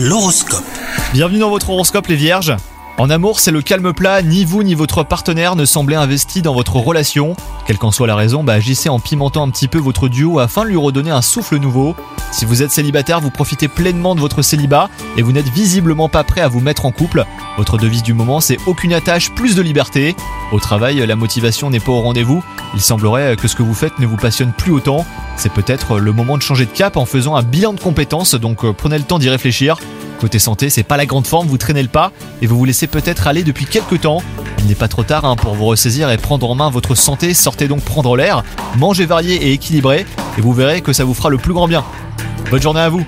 L'horoscope. Bienvenue dans votre horoscope les vierges. En amour, c'est le calme plat, ni vous ni votre partenaire ne semblez investi dans votre relation. Quelle qu'en soit la raison, bah, agissez en pimentant un petit peu votre duo afin de lui redonner un souffle nouveau. Si vous êtes célibataire, vous profitez pleinement de votre célibat et vous n'êtes visiblement pas prêt à vous mettre en couple. Votre devise du moment, c'est aucune attache, plus de liberté. Au travail, la motivation n'est pas au rendez-vous. Il semblerait que ce que vous faites ne vous passionne plus autant. C'est peut-être le moment de changer de cap en faisant un bilan de compétences, donc euh, prenez le temps d'y réfléchir. Côté santé, c'est pas la grande forme, vous traînez le pas et vous vous laissez peut-être aller depuis quelques temps. Il n'est pas trop tard hein, pour vous ressaisir et prendre en main votre santé, sortez donc prendre l'air, mangez varié et équilibré et vous verrez que ça vous fera le plus grand bien. Bonne journée à vous